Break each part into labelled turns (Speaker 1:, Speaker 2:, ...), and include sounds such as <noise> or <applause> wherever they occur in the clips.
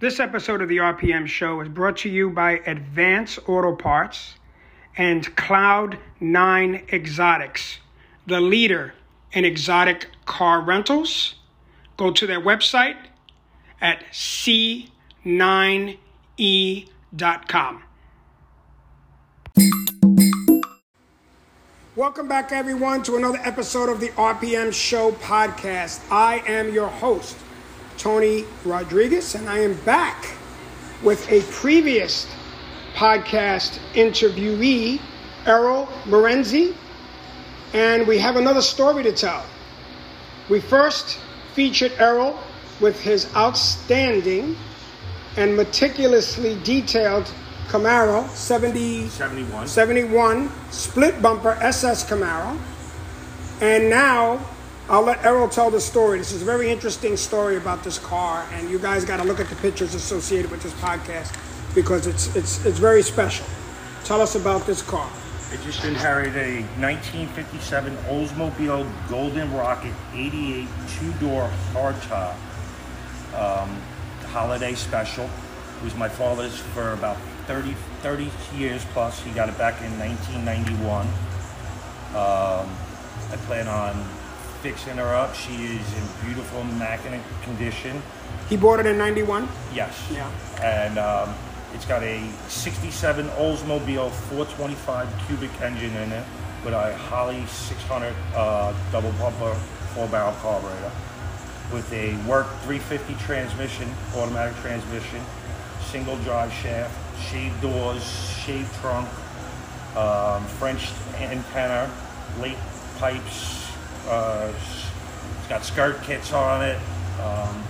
Speaker 1: This episode of the RPM Show is brought to you by Advance Auto Parts and Cloud9 Exotics, the leader in exotic car rentals. Go to their website at c9e.com. Welcome back, everyone, to another episode of the RPM Show podcast. I am your host, Tony Rodriguez, and I am back with a previous podcast interviewee, Errol Berenzy, and we have another story to tell. We first featured Errol with his outstanding and meticulously detailed Camaro 70,
Speaker 2: 71.
Speaker 1: 71 split bumper SS Camaro. And now I'll let Errol tell the story. This is a very interesting story about this car, and you guys got to look at the pictures associated with this podcast because it's it's it's very special. Tell us about this car.
Speaker 2: I just inherited a 1957 Oldsmobile Golden Rocket 88 two-door hardtop um, holiday special. It was my father's for about 30, 30 years plus. He got it back in 1991. Um, I plan on fixing her up. She is in beautiful, immaculate condition.
Speaker 1: He bought it in 91?
Speaker 2: Yes.
Speaker 1: Yeah.
Speaker 2: And um, it's got a 67 Oldsmobile 425 cubic engine in it with a Holley 600 uh, double pumper four barrel carburetor with a work 350 transmission, automatic transmission, single drive shaft, shaved doors, shaved trunk, um, French antenna, lake pipes. Uh, it's got skirt kits on it. Um,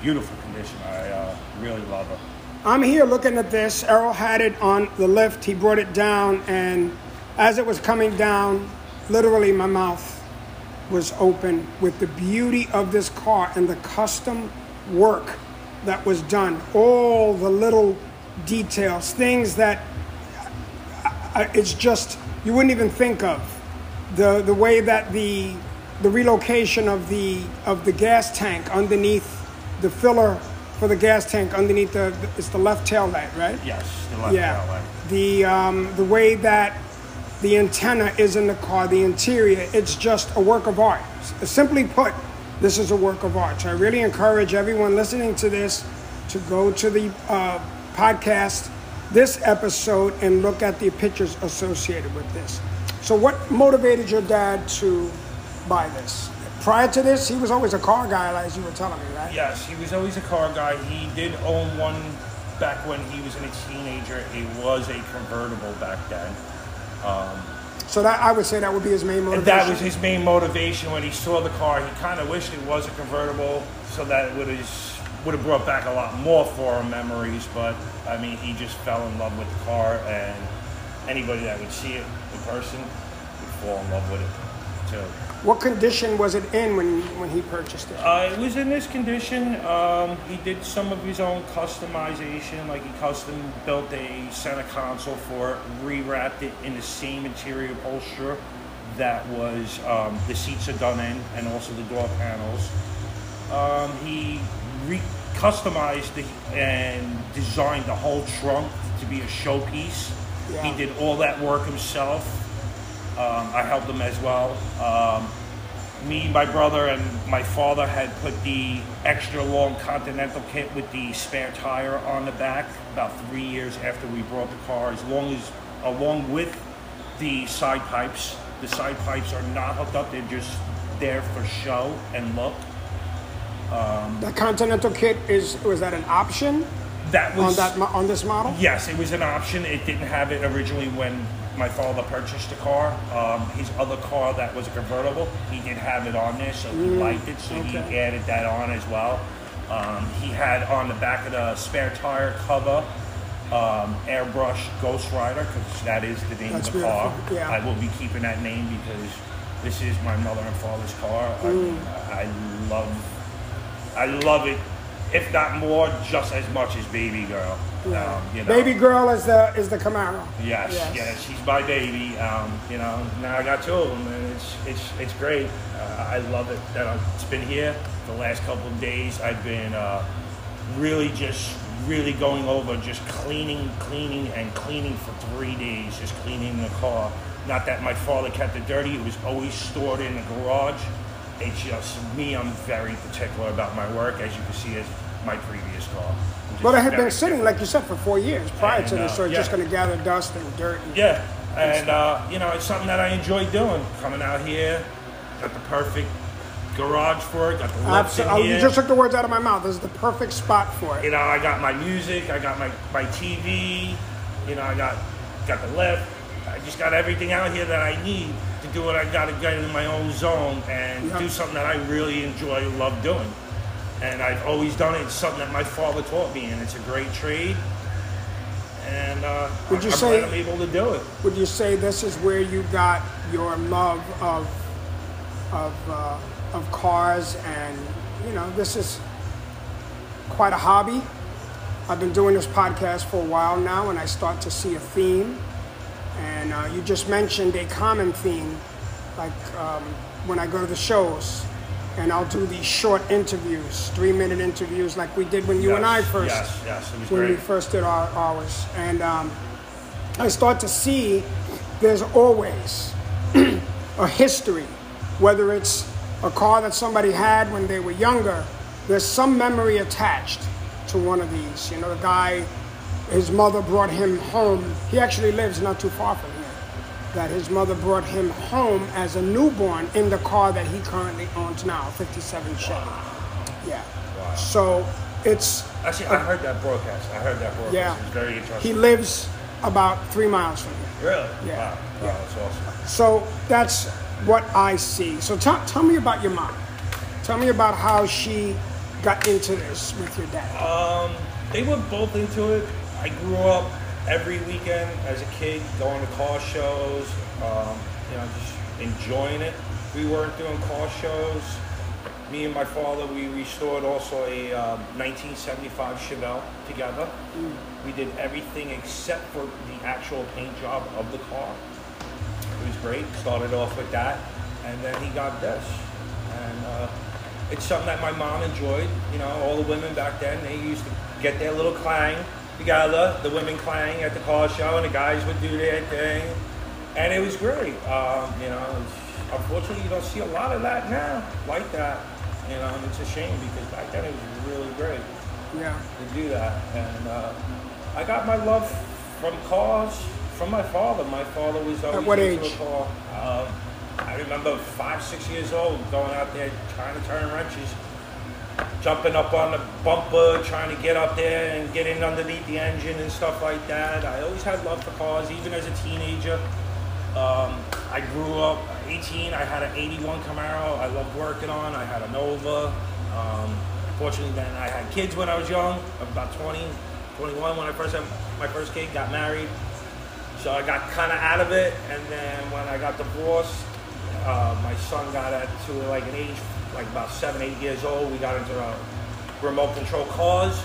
Speaker 2: beautiful condition. I uh, really love it.
Speaker 1: I'm here looking at this. Errol had it on the lift. He brought it down, and as it was coming down, literally my mouth was open with the beauty of this car and the custom work that was done. All the little details, things that uh, it's just you wouldn't even think of. The the way that the the relocation of the of the gas tank underneath the filler for the gas tank underneath the, the it's the left tail light, right?
Speaker 2: Yes, the left
Speaker 1: yeah.
Speaker 2: tail light.
Speaker 1: The um, the way that the antenna is in the car, the interior, it's just a work of art. Simply put, this is a work of art. So I really encourage everyone listening to this to go to the uh, podcast, this episode, and look at the pictures associated with this. So, what motivated your dad to buy this? Prior to this, he was always a car guy, as you were telling me, right?
Speaker 2: Yes, he was always a car guy. He did own one back when he was a teenager. It was a convertible back then. Um,
Speaker 1: So that I would say that would be his main motivation.
Speaker 2: that was his main motivation when he saw the car. He kind of wished it was a convertible so that it would have would have brought back a lot more for him memories. But I mean, he just fell in love with the car, and anybody that would see it in person would fall in love with it too.
Speaker 1: What condition was it in when when he purchased it?
Speaker 2: Uh, it was in this condition. Um, he did some of his own customization, like he custom built a center console for it, rewrapped it in the same interior upholstery that was um, the seats are done in, and also the door panels. Um, he re- customized the, and designed the whole trunk to be a showpiece.
Speaker 1: Yeah.
Speaker 2: He did all that work himself. Um, I helped him as well. Um, me, my brother, and my father had put the extra long Continental kit with the spare tire on the back about three years after we brought the car, as long as along with the side pipes. The side pipes are not hooked up; they're just there for show and look.
Speaker 1: The Continental kit is was that an option
Speaker 2: That was on
Speaker 1: that mo- on this model?
Speaker 2: Yes, it was an option. It didn't have it originally when my father purchased the car. Um, his other car that was a convertible, he did have it on there, so he liked it, so he
Speaker 1: okay.
Speaker 2: added that on as well. Um, he had on the back of the spare tire cover um, airbrush Ghost Rider because that is the name
Speaker 1: That's
Speaker 2: of the car.
Speaker 1: beautiful, yeah.
Speaker 2: I will be keeping that name because this is my mother and father's car. I,
Speaker 1: Mm.
Speaker 2: I love I love it, if not more, just as much as Baby Girl. Um, you know.
Speaker 1: Baby girl is the is the Camaro.
Speaker 2: Yes,
Speaker 1: Yes.
Speaker 2: yes, she's my baby. Um, you know, now I got two of them, and it's it's it's great. Uh, I love it that I've- it's been here the last couple of days. I've been uh, really just really going over just cleaning, cleaning, and cleaning for three days, just cleaning the car. Not that my father kept it dirty; it was always stored in the garage. It's just me. I'm very particular about my work, as you can see, as my previous car.
Speaker 1: But it had been sitting,
Speaker 2: particular.
Speaker 1: like you said, for four years prior to
Speaker 2: And,
Speaker 1: this,
Speaker 2: uh,
Speaker 1: so it's just going to gather dust and dirt. And,
Speaker 2: Yeah, and uh, you know, it's something that I enjoy doing. Coming out here, got the perfect garage for it. Got the
Speaker 1: Absolutely. You just took the words out of my mouth. This is the perfect spot for it.
Speaker 2: you know, I got my music, I got my, my TV, you know, I got got the lift. I just got everything out here that I need to do what I got to get in my own zone and
Speaker 1: Yeah.
Speaker 2: do something that I really enjoy, love doing. And I've always done it. It's something that my father taught me, and it's a great trade. And uh,
Speaker 1: Would you
Speaker 2: I'm
Speaker 1: say-
Speaker 2: glad I'm able to do it.
Speaker 1: Would you say this is where you got your love of of uh, of cars and you know this is quite a hobby. I've been doing this podcast for a while now, and I start to see a theme. And uh, you just mentioned a common theme, like um, when I go to the shows, and I'll do these short interviews, three-minute interviews, like we did when you and I first
Speaker 2: Yes, yes,
Speaker 1: when we first did our ours, and um, I start to see there's always <clears throat> a history, whether it's a car that somebody had when they were younger. There's some memory attached to one of these. You know, the guy, his mother brought him home. He actually lives not too far from here. That his mother brought him home as a newborn in the car that he currently owns now, a 57 Chevy. Yeah.
Speaker 2: Wow.
Speaker 1: So it's
Speaker 2: Actually, I heard that broadcast. I heard that broadcast.
Speaker 1: Yeah.
Speaker 2: It was very
Speaker 1: He lives about three miles from here.
Speaker 2: really?
Speaker 1: Yeah.
Speaker 2: Wow. Wow, that's awesome.
Speaker 1: So that's what I see. So tell tell me about your mom. Tell me about how she got into this with your dad.
Speaker 2: Um, they were both into it. I grew up every weekend as a kid going to car shows, um, you know, just enjoying it. We weren't doing car shows. Me and my father, we restored also a um, 1975 Chevelle together. We did everything except for the actual paint job of the car. It was great. Started off with that, and then he got this, and uh, it's something that my mom enjoyed. You know, all the women back then they used to get their little clang together. The women clang at the car show, and the guys would do their thing, and it was great. Um, you know, unfortunately, you don't see a lot of that now like that. You know, and it's a shame because back then it was really great
Speaker 1: Yeah.
Speaker 2: to do that. And uh, I got my love from cars from my father. My father was always
Speaker 1: what
Speaker 2: into
Speaker 1: age?
Speaker 2: a car. Um, I remember five, six years old, going out there trying to turn wrenches, jumping up on the bumper, trying to get up there and get in underneath the engine and stuff like that. I always had love for cars, even as a teenager. Um, I grew up 18. I had an 81 Camaro. I loved working on. I had a Nova. Um, fortunately, then I had kids when I was young. About 20, 21 when I first had my first kid. Got married, so I got kind of out of it. And then when I got divorced, uh, my son got to like an age like about seven, eight years old. We got into uh, remote control cars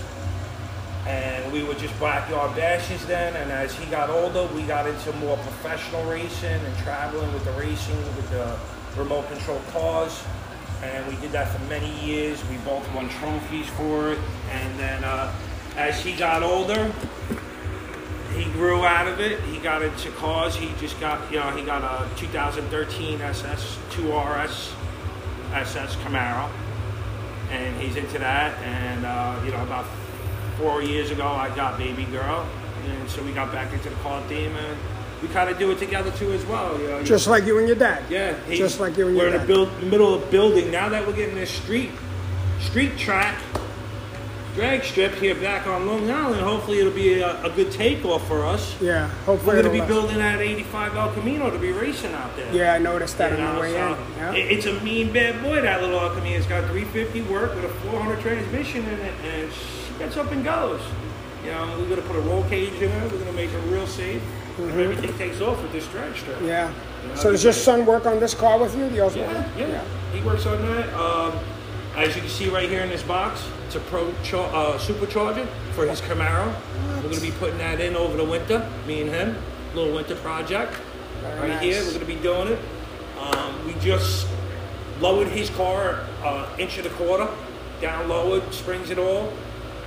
Speaker 2: and we were just backyard bashes then. And as he got older, we got into more professional racing and traveling with the racing with the remote control cars. And we did that for many years. We both won trophies for it. And then uh, as he got older, he grew out of it. He got into cars. He just got, you know, he got a 2013 SS 2RS SS Camaro, and he's into that. And uh, you know, about four years ago, I got baby girl, and so we got back into the car theme, and we kind of do it together too as well. You know,
Speaker 1: Just like you and your dad.
Speaker 2: yeah, he-
Speaker 1: Just like you and your dad.
Speaker 2: we're in the build, middle of building now that we're getting this street street track drag strip here back on Long Island. Hopefully, it'll be a, a good takeoff for us.
Speaker 1: Yeah. Hopefully
Speaker 2: We're going to be building that 85 El Camino to be racing out there.
Speaker 1: Yeah, I noticed that
Speaker 2: You
Speaker 1: on the way
Speaker 2: so
Speaker 1: in. Yeah.
Speaker 2: it- It's a mean bad boy, that little El Camino. It's got 350 work with a 400 transmission in it, and she gets up and goes. You know, we're going to put a roll cage in it. We're going to make it real safe. And everything takes off with this drag strip.
Speaker 1: Mm-hmm. yeah.
Speaker 2: You know,
Speaker 1: So does your son work on this car with you? The Osmo?
Speaker 2: Yeah, yeah, He works on that. Um, as you can see right here in this box, it's a Pro char- uh, supercharger for his Camaro. We're going to be putting that in over the winter, me and him. Little winter project.
Speaker 1: Very
Speaker 2: right
Speaker 1: nice.
Speaker 2: here, we're going to be doing it. Um, we just lowered his car uh, inch and a quarter, down lowered, springs and all.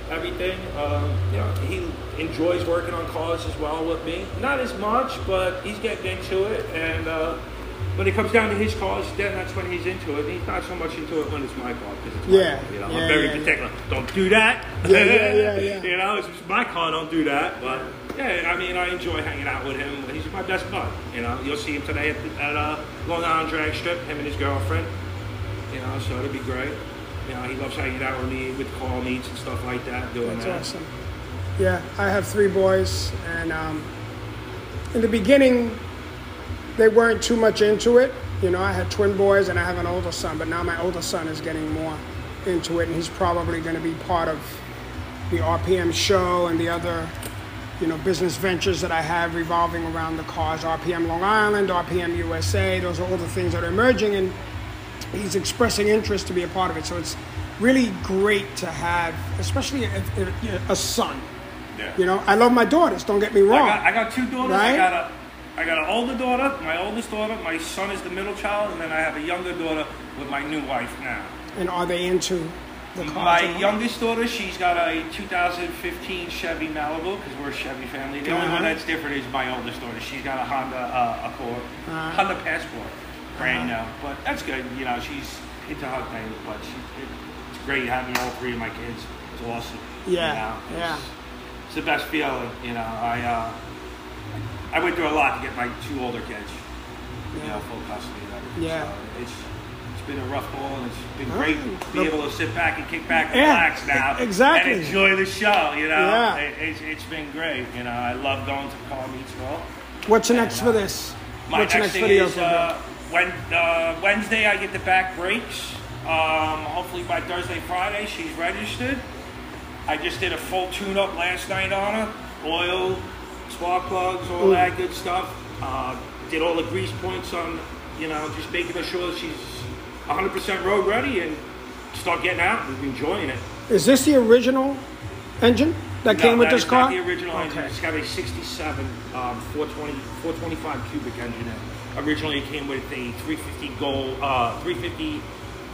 Speaker 2: everything. Um, you know, he enjoys working on cars as well with me. Not as much, but he's getting into it. And uh, when it comes down to his cars, then that's when he's into it. He's not so much into it when it's my car because it's my
Speaker 1: Yeah,
Speaker 2: car. You know,
Speaker 1: yeah,
Speaker 2: I'm very
Speaker 1: yeah,
Speaker 2: particular. Don't do that.
Speaker 1: Yeah, yeah, yeah, <laughs> yeah.
Speaker 2: you know, it's my car. Don't do that. But yeah, I mean, I enjoy hanging out with him. He's my best bud. You know, you'll see him today at, the, at uh, Long Island Drag Strip. Him and his girlfriend. You know, so it'll be great. You know, he loves hanging out with me with call meets and stuff like that. Doing
Speaker 1: That's
Speaker 2: that.
Speaker 1: awesome. Yeah, I have three boys, and um, in the beginning, they weren't too much into it. You know, I had twin boys and I have an older son, but now my older son is getting more into it, and he's probably going to be part of the RPM show and the other, you know, business ventures that I have revolving around the cars. RPM Long Island, RPM USA. Those are all the things that are emerging, and he's expressing interest to be a part of it. So it's really great to have, especially you know, a son.
Speaker 2: Yeah.
Speaker 1: You know, I love my daughters. Don't get me
Speaker 2: I
Speaker 1: wrong.
Speaker 2: got, I got two daughters.
Speaker 1: Right?
Speaker 2: I got a I got an older daughter, my oldest daughter. My son is the middle child, and then I have a younger daughter with my new wife now.
Speaker 1: and are they into the car?
Speaker 2: My youngest daughter, she's got a 2015 Chevy Malibu because we're a Chevy family. The only
Speaker 1: Uh-huh.
Speaker 2: one that's different is my oldest daughter. She's got a Honda uh, Accord,
Speaker 1: Uh-huh.
Speaker 2: Honda Passport, brand new. But that's good. You know, she's into her thing, but she, it, it's great having all three of my kids. It's awesome. you
Speaker 1: Yeah,
Speaker 2: know. It's-
Speaker 1: yeah.
Speaker 2: It's the best feeling. You know, I uh, I went through a lot to get my two older kids. You
Speaker 1: Yeah.
Speaker 2: know, full custody and everything.
Speaker 1: Yeah.
Speaker 2: So it's it's been a rough goal, and it's been
Speaker 1: Oh,
Speaker 2: great to be able to sit back and kick back and
Speaker 1: Yeah,
Speaker 2: relax now,
Speaker 1: exactly.
Speaker 2: and enjoy the show. You know,
Speaker 1: Yeah.
Speaker 2: it, it's, it's been great. You know, I love going to meets and all.
Speaker 1: What's next
Speaker 2: and,
Speaker 1: for
Speaker 2: uh,
Speaker 1: this?
Speaker 2: My
Speaker 1: What's
Speaker 2: next
Speaker 1: next video
Speaker 2: is
Speaker 1: for
Speaker 2: uh, when, uh, Wednesday I get the back brakes. Um, hopefully by Thursday, Friday she's registered. I just did a full tune-up last night on her. Oil, spark plugs, all
Speaker 1: Mm.
Speaker 2: that good stuff. Uh, did all the grease points on, you know, just making sure she's 100% road ready and start getting out and enjoying it.
Speaker 1: Is this the original engine that
Speaker 2: No,
Speaker 1: came with
Speaker 2: that
Speaker 1: this
Speaker 2: is
Speaker 1: car?
Speaker 2: Not the original engine. It's got a 67 um, 420 425 cubic engine. in it. Originally, it came with a 350 Gold, uh, 350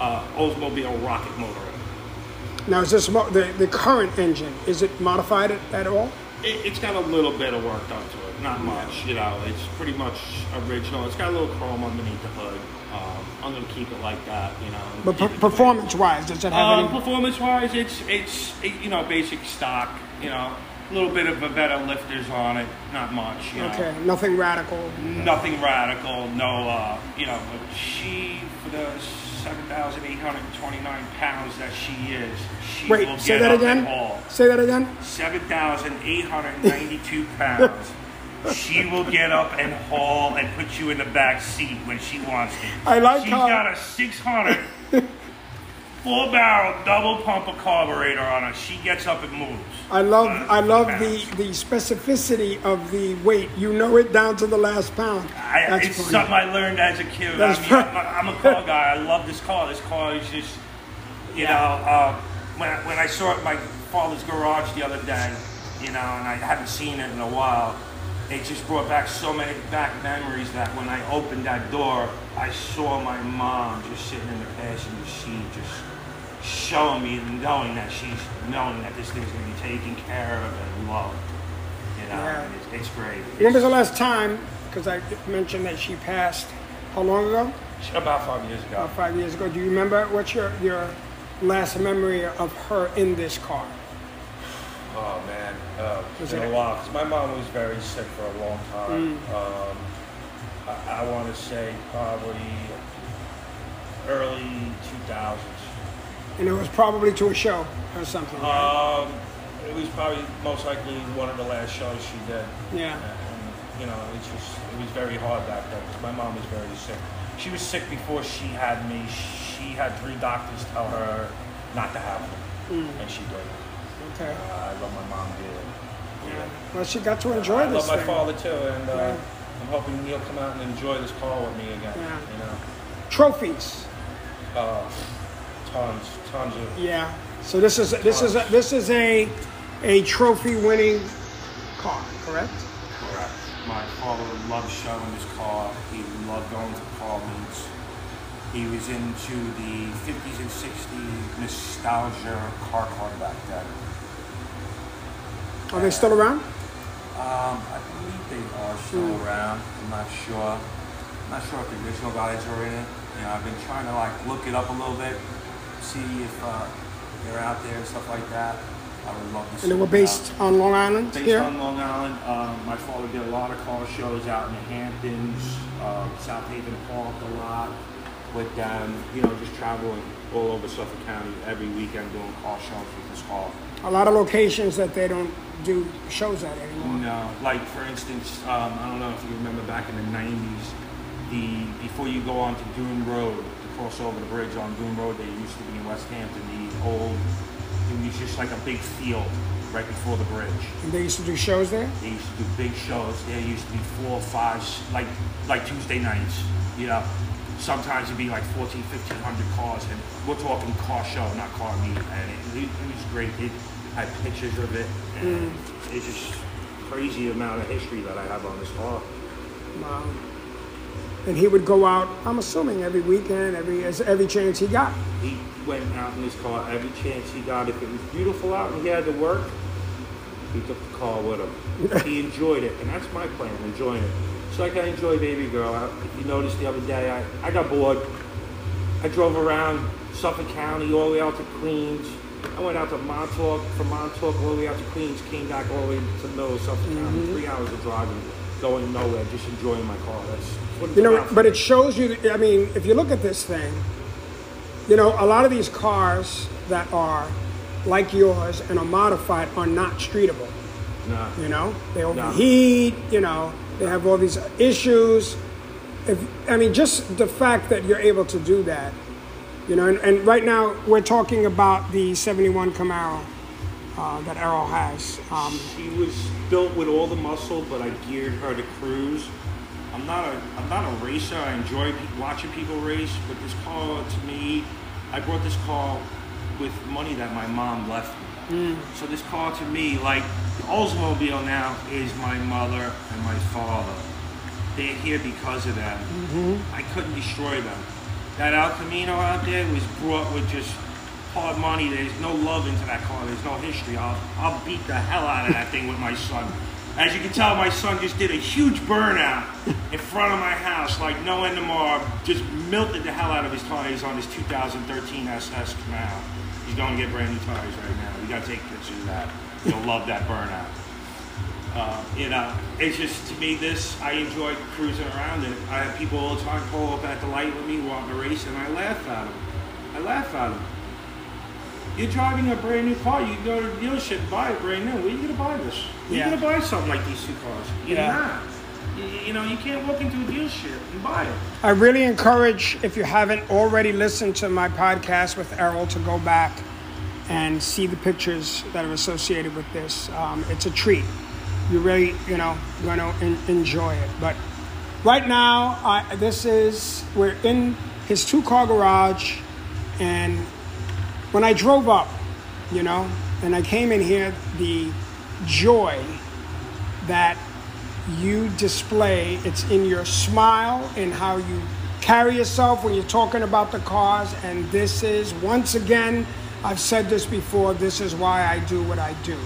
Speaker 2: uh, Oldsmobile rocket motor. in it.
Speaker 1: Now, is this mo- the, the current engine? Is it modified at all?
Speaker 2: It, it's got a little bit of work done to it, not much. You know, it's pretty much original. It's got a little chrome underneath the hood. Um, I'm gonna keep it like that. You know.
Speaker 1: But per-
Speaker 2: it the way-
Speaker 1: performance-wise, does it have
Speaker 2: Um,
Speaker 1: any?
Speaker 2: performance wise, it's it's it, you know basic stock. You know, a little bit of a better lifters on it, not much. You know.
Speaker 1: Okay, nothing radical.
Speaker 2: Nothing radical, no, uh, you know, she, for the 7,829 pounds that she is, she will
Speaker 1: Wait,
Speaker 2: get
Speaker 1: that
Speaker 2: up
Speaker 1: again.
Speaker 2: and haul.
Speaker 1: Say that again.
Speaker 2: 7,892 <laughs> pounds. she will get up and haul and put you in the back seat when she wants to.
Speaker 1: I like
Speaker 2: She's
Speaker 1: how-
Speaker 2: got a 600 <laughs> full barrel double pump pumper carburetor on her. She gets up and moves.
Speaker 1: I love I love the, the specificity of the weight. You know it down to the last pound.
Speaker 2: I,
Speaker 1: That's
Speaker 2: it's
Speaker 1: funny.
Speaker 2: something I learned as a kid.
Speaker 1: That's
Speaker 2: I mean. I'm, a, I'm a car guy. I love this car. This car is just, you know, uh, when, I, when I saw it in my father's garage the other day, you know, and I haven't seen it in a while, it just brought back so many back memories that when I opened that door, I saw my mom just sitting in the passenger seat, just showing me and knowing that she's knowing that this thing's going to be taken care of and loved. You know,
Speaker 1: Yeah.
Speaker 2: and it's, it's great.
Speaker 1: When was the last time? Because I mentioned that she passed. How long ago?
Speaker 2: About five years ago.
Speaker 1: About five years ago. Do you remember what's your your last memory of her in this car?
Speaker 2: Oh man, uh, it's
Speaker 1: Was
Speaker 2: been
Speaker 1: it-
Speaker 2: a while because my mom was very sick for a long time.
Speaker 1: Mm.
Speaker 2: Um, I, I want to say probably early 2000s.
Speaker 1: And it was probably to a show or something.
Speaker 2: Um, it was probably most likely one of the last shows she did.
Speaker 1: Yeah.
Speaker 2: And, you know, it's just it was very hard back then because my mom was very sick. She was sick before she had me. She had three doctors tell her not to have me,
Speaker 1: Mm.
Speaker 2: and she did.
Speaker 1: okay.
Speaker 2: Uh, I love my mom dearly.
Speaker 1: Yeah. Well, she got to enjoy
Speaker 2: I
Speaker 1: this
Speaker 2: love my father too, and uh,
Speaker 1: Yeah.
Speaker 2: I'm hoping he'll come out and enjoy this call with me again.
Speaker 1: Yeah.
Speaker 2: You know,
Speaker 1: Trophies.
Speaker 2: uh, tons, tons of.
Speaker 1: Yeah. So this is this is a, this is a a trophy winning car, correct?
Speaker 2: Correct. My father loved showing his car. He loved going to car meets. He was into the 50s and 60s nostalgia car club back then.
Speaker 1: Are they still around?
Speaker 3: Um, I believe they are still around. I'm not sure. I'm not sure if the original guys are in it. You know, I've been trying to like look it up a little bit, see if uh, they're out there and stuff like that. I would love to see.
Speaker 1: And they were based on Long Island
Speaker 2: Based
Speaker 1: here?
Speaker 2: on Long Island, um, my father did a lot of car shows out in the Hamptons, uh, South Haven Park a lot with them. You know, just traveling all over Suffolk County every weekend doing car shows with this car.
Speaker 1: A lot of locations that they don't do shows at anymore.
Speaker 2: No, like for instance, um, I don't know if you remember back in the '90s, the before you go on to Dune Road to cross over the bridge on Dune Road, they used to be in West Hampton. The old, it was just like a big field right before the bridge.
Speaker 1: And they used to do shows there?
Speaker 2: They used to do big shows. There used to be four or five, like like Tuesday nights. You know, sometimes it'd be like 14, 1500 cars, and we're talking car show, not car meet. And it, it, it was great. It had pictures of it, and mm. it's just crazy amount of history that I have on this car.
Speaker 1: Wow. And he would go out, I'm assuming every weekend, every as- every chance he got.
Speaker 2: He went out in his car every chance he got. If it was beautiful out and he had to work, he took the car with him. <laughs> he enjoyed it, and that's my plan, enjoying it. It's like I enjoy Baby Girl. I, you noticed the other day, I, I got bored. I drove around Suffolk County all the way out to Queens. I went out to Montauk, from Montauk all the way out to Queens, came back all the way to the middle of Suffolk County. Mm-hmm. Three hours of driving, going nowhere, just enjoying my car. That's
Speaker 1: You know,
Speaker 2: about.
Speaker 1: but it shows you. I mean, if you look at this thing, you know, a lot of these cars that are like yours and are modified are not streetable.
Speaker 2: Nah.
Speaker 1: You know, they overheat. You know, they have all these issues. If I mean, just the fact that you're able to do that, you know, and, and right now we're talking about the '71 Camaro uh, that Errol has. Um,
Speaker 2: She was built with all the muscle, but I geared her to cruise. I'm not a I'm not a racer. I enjoy pe- watching people race, but this car to me, I brought this car with money that my mom left me. So this car to me, like the Oldsmobile now, is my mother and my father. They're here because of them. I couldn't destroy them. That El Camino out there was brought with just hard money. There's no love into that car. There's no history. I'll, I'll beat the hell out of that thing with my son. As you can tell, my son just did a huge burnout in front of my house, like no end tomorrow. Just melted the hell out of his tires on his 2013 SS Camaro. He's going to get brand new tires right now. We got to take pictures of that. You'll love that burnout. Uh, you know, it's just to me this. I enjoy cruising around it. I have people all the time pull up at the light with me, wanting to race, and I laugh at them. I laugh at them. You're driving a brand new car. You go to the dealership and buy it brand new. Where are you gonna buy this? Where
Speaker 1: Yeah.
Speaker 2: you gonna buy something like these two cars? You're
Speaker 1: Yeah.
Speaker 2: not. You, you know, you can't walk into a dealership and buy it.
Speaker 1: I really encourage, if you haven't already listened to my podcast with Errol, to go back and see the pictures that are associated with this. Um, it's a treat. You really, you know, going to en- enjoy it. But right now, I, this is we're in his two-car garage, and when I drove up, you know, and I came in here, the joy that you display. It's in your smile and how you carry yourself when you're talking about the cars. And this is, once again, I've said this before, this is why I do what I do.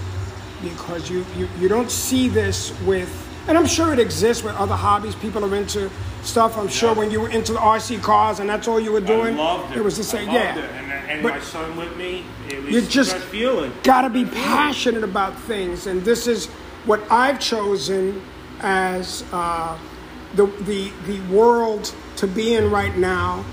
Speaker 1: Because you, you, you don't see this with, and I'm sure it exists with other hobbies. People are into stuff. I'm sure when you were into the RC cars and that's all you were doing,
Speaker 2: it.
Speaker 1: it was the same. Yeah.
Speaker 2: And,
Speaker 1: But-
Speaker 2: my son with me,
Speaker 1: You just got to be passionate about things, and this is what I've chosen as uh, the the the world to be in right now,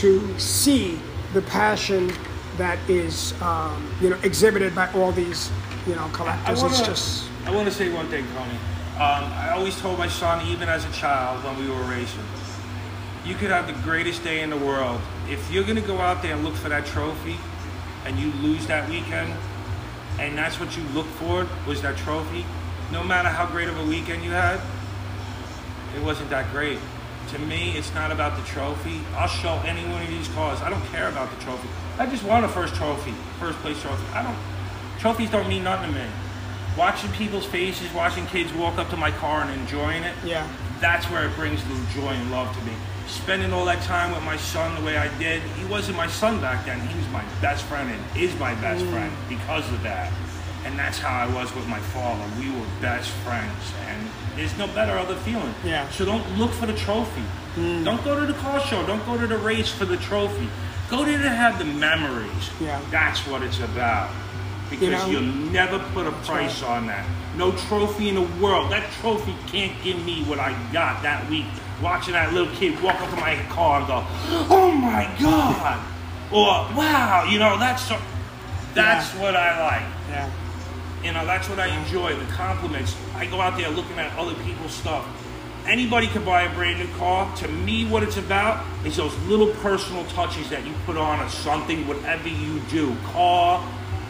Speaker 1: to see the passion that is um, you know exhibited by all these you know
Speaker 2: I
Speaker 1: collectors.
Speaker 2: want
Speaker 1: it's just
Speaker 2: I want to say one thing, Tony. Um, I always told my son, even as a child, when we were racing, you could have the greatest day in the world. If you're going to go out there and look for that trophy, and you lose that weekend, and that's what you look for was that trophy, no matter how great of a weekend you had, it wasn't that great. To me, it's not about the trophy. I'll show any one of these cars. I don't care about the trophy. I just want a first trophy, first place trophy. I don't. Trophies don't mean nothing to me. Watching people's faces, watching kids walk up to my car and enjoying it,
Speaker 1: yeah.
Speaker 2: That's where it brings the joy and love to me. Spending all that time with my son the way I did, he wasn't my son back then. He was my best friend and is my best friend because of that. And that's how I was with my father. We were best friends, and there's no better other feeling.
Speaker 1: Yeah.
Speaker 2: So don't look for the trophy.
Speaker 1: Hmm.
Speaker 2: Don't go to the car show. Don't go to the race for the trophy. Go there to have the memories.
Speaker 1: Yeah.
Speaker 2: That's what it's about. Because you will never put a price on that. No trophy in the world. That trophy can't give me what I got that week. Watching that little kid walk up to my car and go, "Oh my god," or "Wow," you know that's so, that's
Speaker 1: Yeah.
Speaker 2: what I like.
Speaker 1: Yeah.
Speaker 2: You know, that's what I enjoy. The compliments. I go out there looking at other people's stuff. Anybody can buy a brand new car. To me, what it's about is those little personal touches that you put on or something, whatever you do. Car,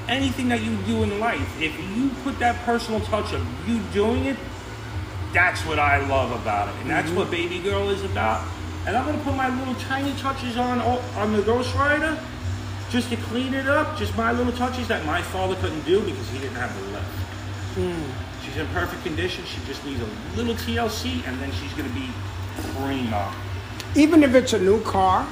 Speaker 2: anything that you do in life. If you put that personal touch of you doing it, that's what I love about it. And that's mm-hmm. what Baby Girl is about. And I'm gonna put my little tiny touches on on the Ghost Rider just to clean it up. Just my little touches that my father couldn't do because he didn't have the lift. Mm. She's in perfect condition. She just needs a little TLC, and then she's gonna be prima.
Speaker 1: Even if it's a new car,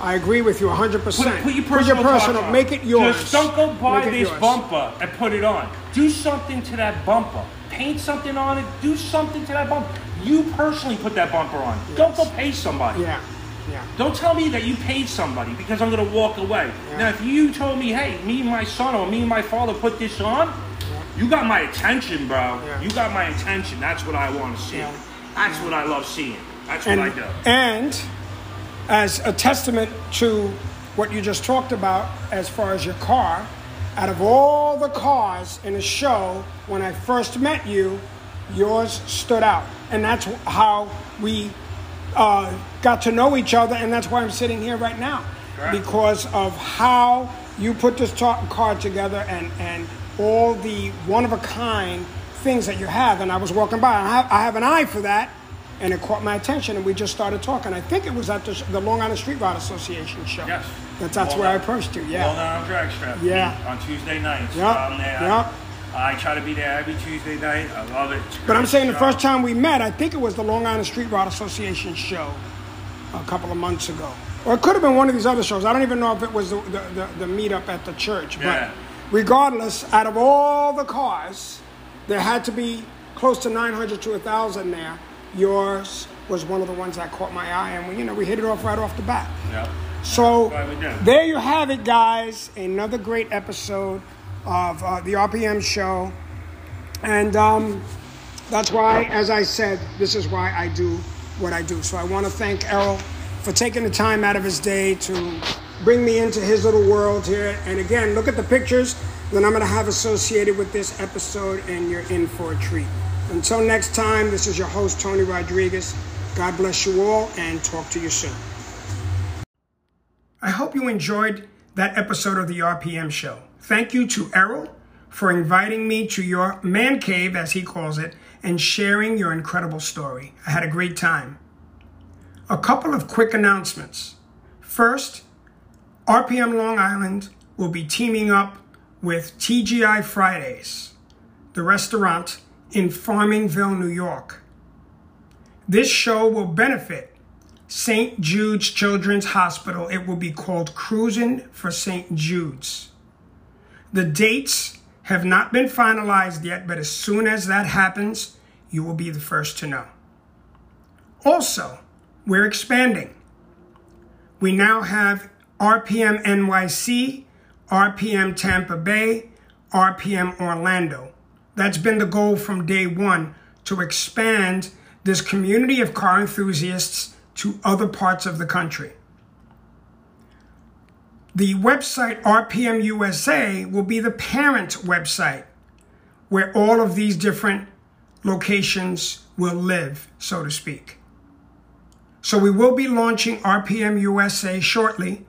Speaker 1: I agree with you 100%.
Speaker 2: Put, put your personal, touch
Speaker 1: personal-
Speaker 2: on.
Speaker 1: make it yours.
Speaker 2: Just don't go buy this
Speaker 1: yours.
Speaker 2: bumper and put it on. Do something to that bumper. Paint something on it. Do something to that bumper. You personally put that bumper on. Don't go pay somebody.
Speaker 1: Yeah. Yeah.
Speaker 2: Don't tell me that you paid somebody because I'm going to walk away.
Speaker 1: Yeah.
Speaker 2: Now, if you told me, hey, me and my son or me and my father put this on, you got my attention, bro.
Speaker 1: Yeah.
Speaker 2: You got my attention. That's what I want to see.
Speaker 1: Yeah.
Speaker 2: That's what I love seeing. That's what I do.
Speaker 1: and as a testament to what you just talked about as far as your car, out of all the cars in the show, when I first met you, yours stood out. And that's how we uh, got to know each other, and that's why I'm sitting here right now.
Speaker 2: Correct.
Speaker 1: Because of how you put this car together and, and all the one of a kind things that you have. And I was walking by, and I have, I have an eye for that, and it caught my attention, and we just started talking. I think it was at the, the Long Island Street Rod Association show.
Speaker 2: Yes.
Speaker 1: That's, that's
Speaker 2: Long
Speaker 1: where I approached you, yeah.
Speaker 2: Long
Speaker 1: yeah.
Speaker 2: Island Drag Strap.
Speaker 1: Yeah.
Speaker 2: On Tuesday nights.
Speaker 1: Yep,
Speaker 2: I'm there.
Speaker 1: yep.
Speaker 2: I try to be there every Tuesday night. I love it.
Speaker 1: But I'm saying the first time we met, I think it was the Long Island Street Rod Association show a couple of months ago. Or it could have been one of these other shows. I don't even know if it was the, the, the, the meetup at the church.
Speaker 2: Yeah.
Speaker 1: But regardless, out of all the cars, there had to be close to 900 to 1,000 there. Yours was one of the ones that caught my eye, and we, you know, we hit it off right off the bat.
Speaker 2: Yep.
Speaker 1: So
Speaker 2: That's why we did.
Speaker 1: there you have it, guys. Another great episode of uh, the RPM show, and um, that's why, as I said, this is why I do what I do. So I want to thank Errol for taking the time out of his day to bring me into his little world here. And again, look at the pictures that I'm going to have associated with this episode, and you're in for a treat. Until next time, this is your host, Tony Rodriguez. God bless you all, and talk to you soon. I hope you enjoyed that episode of the RPM show. Thank you to Errol for inviting me to your man cave, as he calls it, and sharing your incredible story. I had a great time. A couple of quick announcements. First, RPM Long Island will be teaming up with TGI Fridays, the restaurant in Farmingville, New York. This show will benefit St. Jude's Children's Hospital. It will be called Cruising for St. Jude's. The dates have not been finalized yet, but as soon as that happens, you will be the first to know. Also, we're expanding. We now have RPM NYC, RPM Tampa Bay, RPM Orlando. That's been the goal from day one to expand this community of car enthusiasts to other parts of the country. The website RPM USA will be the parent website where all of these different locations will live, so to speak. So we will be launching RPM USA shortly.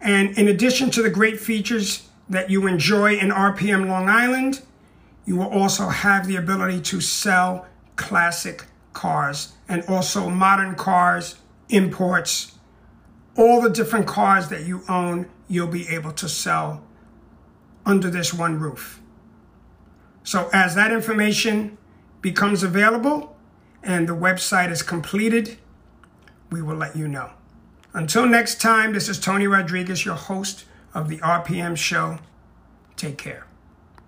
Speaker 1: And in addition to the great features that you enjoy in RPM Long Island, you will also have the ability to sell classic cars and also modern cars, imports, all the different cars that you own, you'll be able to sell under this one roof. So as that information becomes available and the website is completed, we will let you know. Until next time, this is Tony Rodriguez, your host of the RPM show. Take care.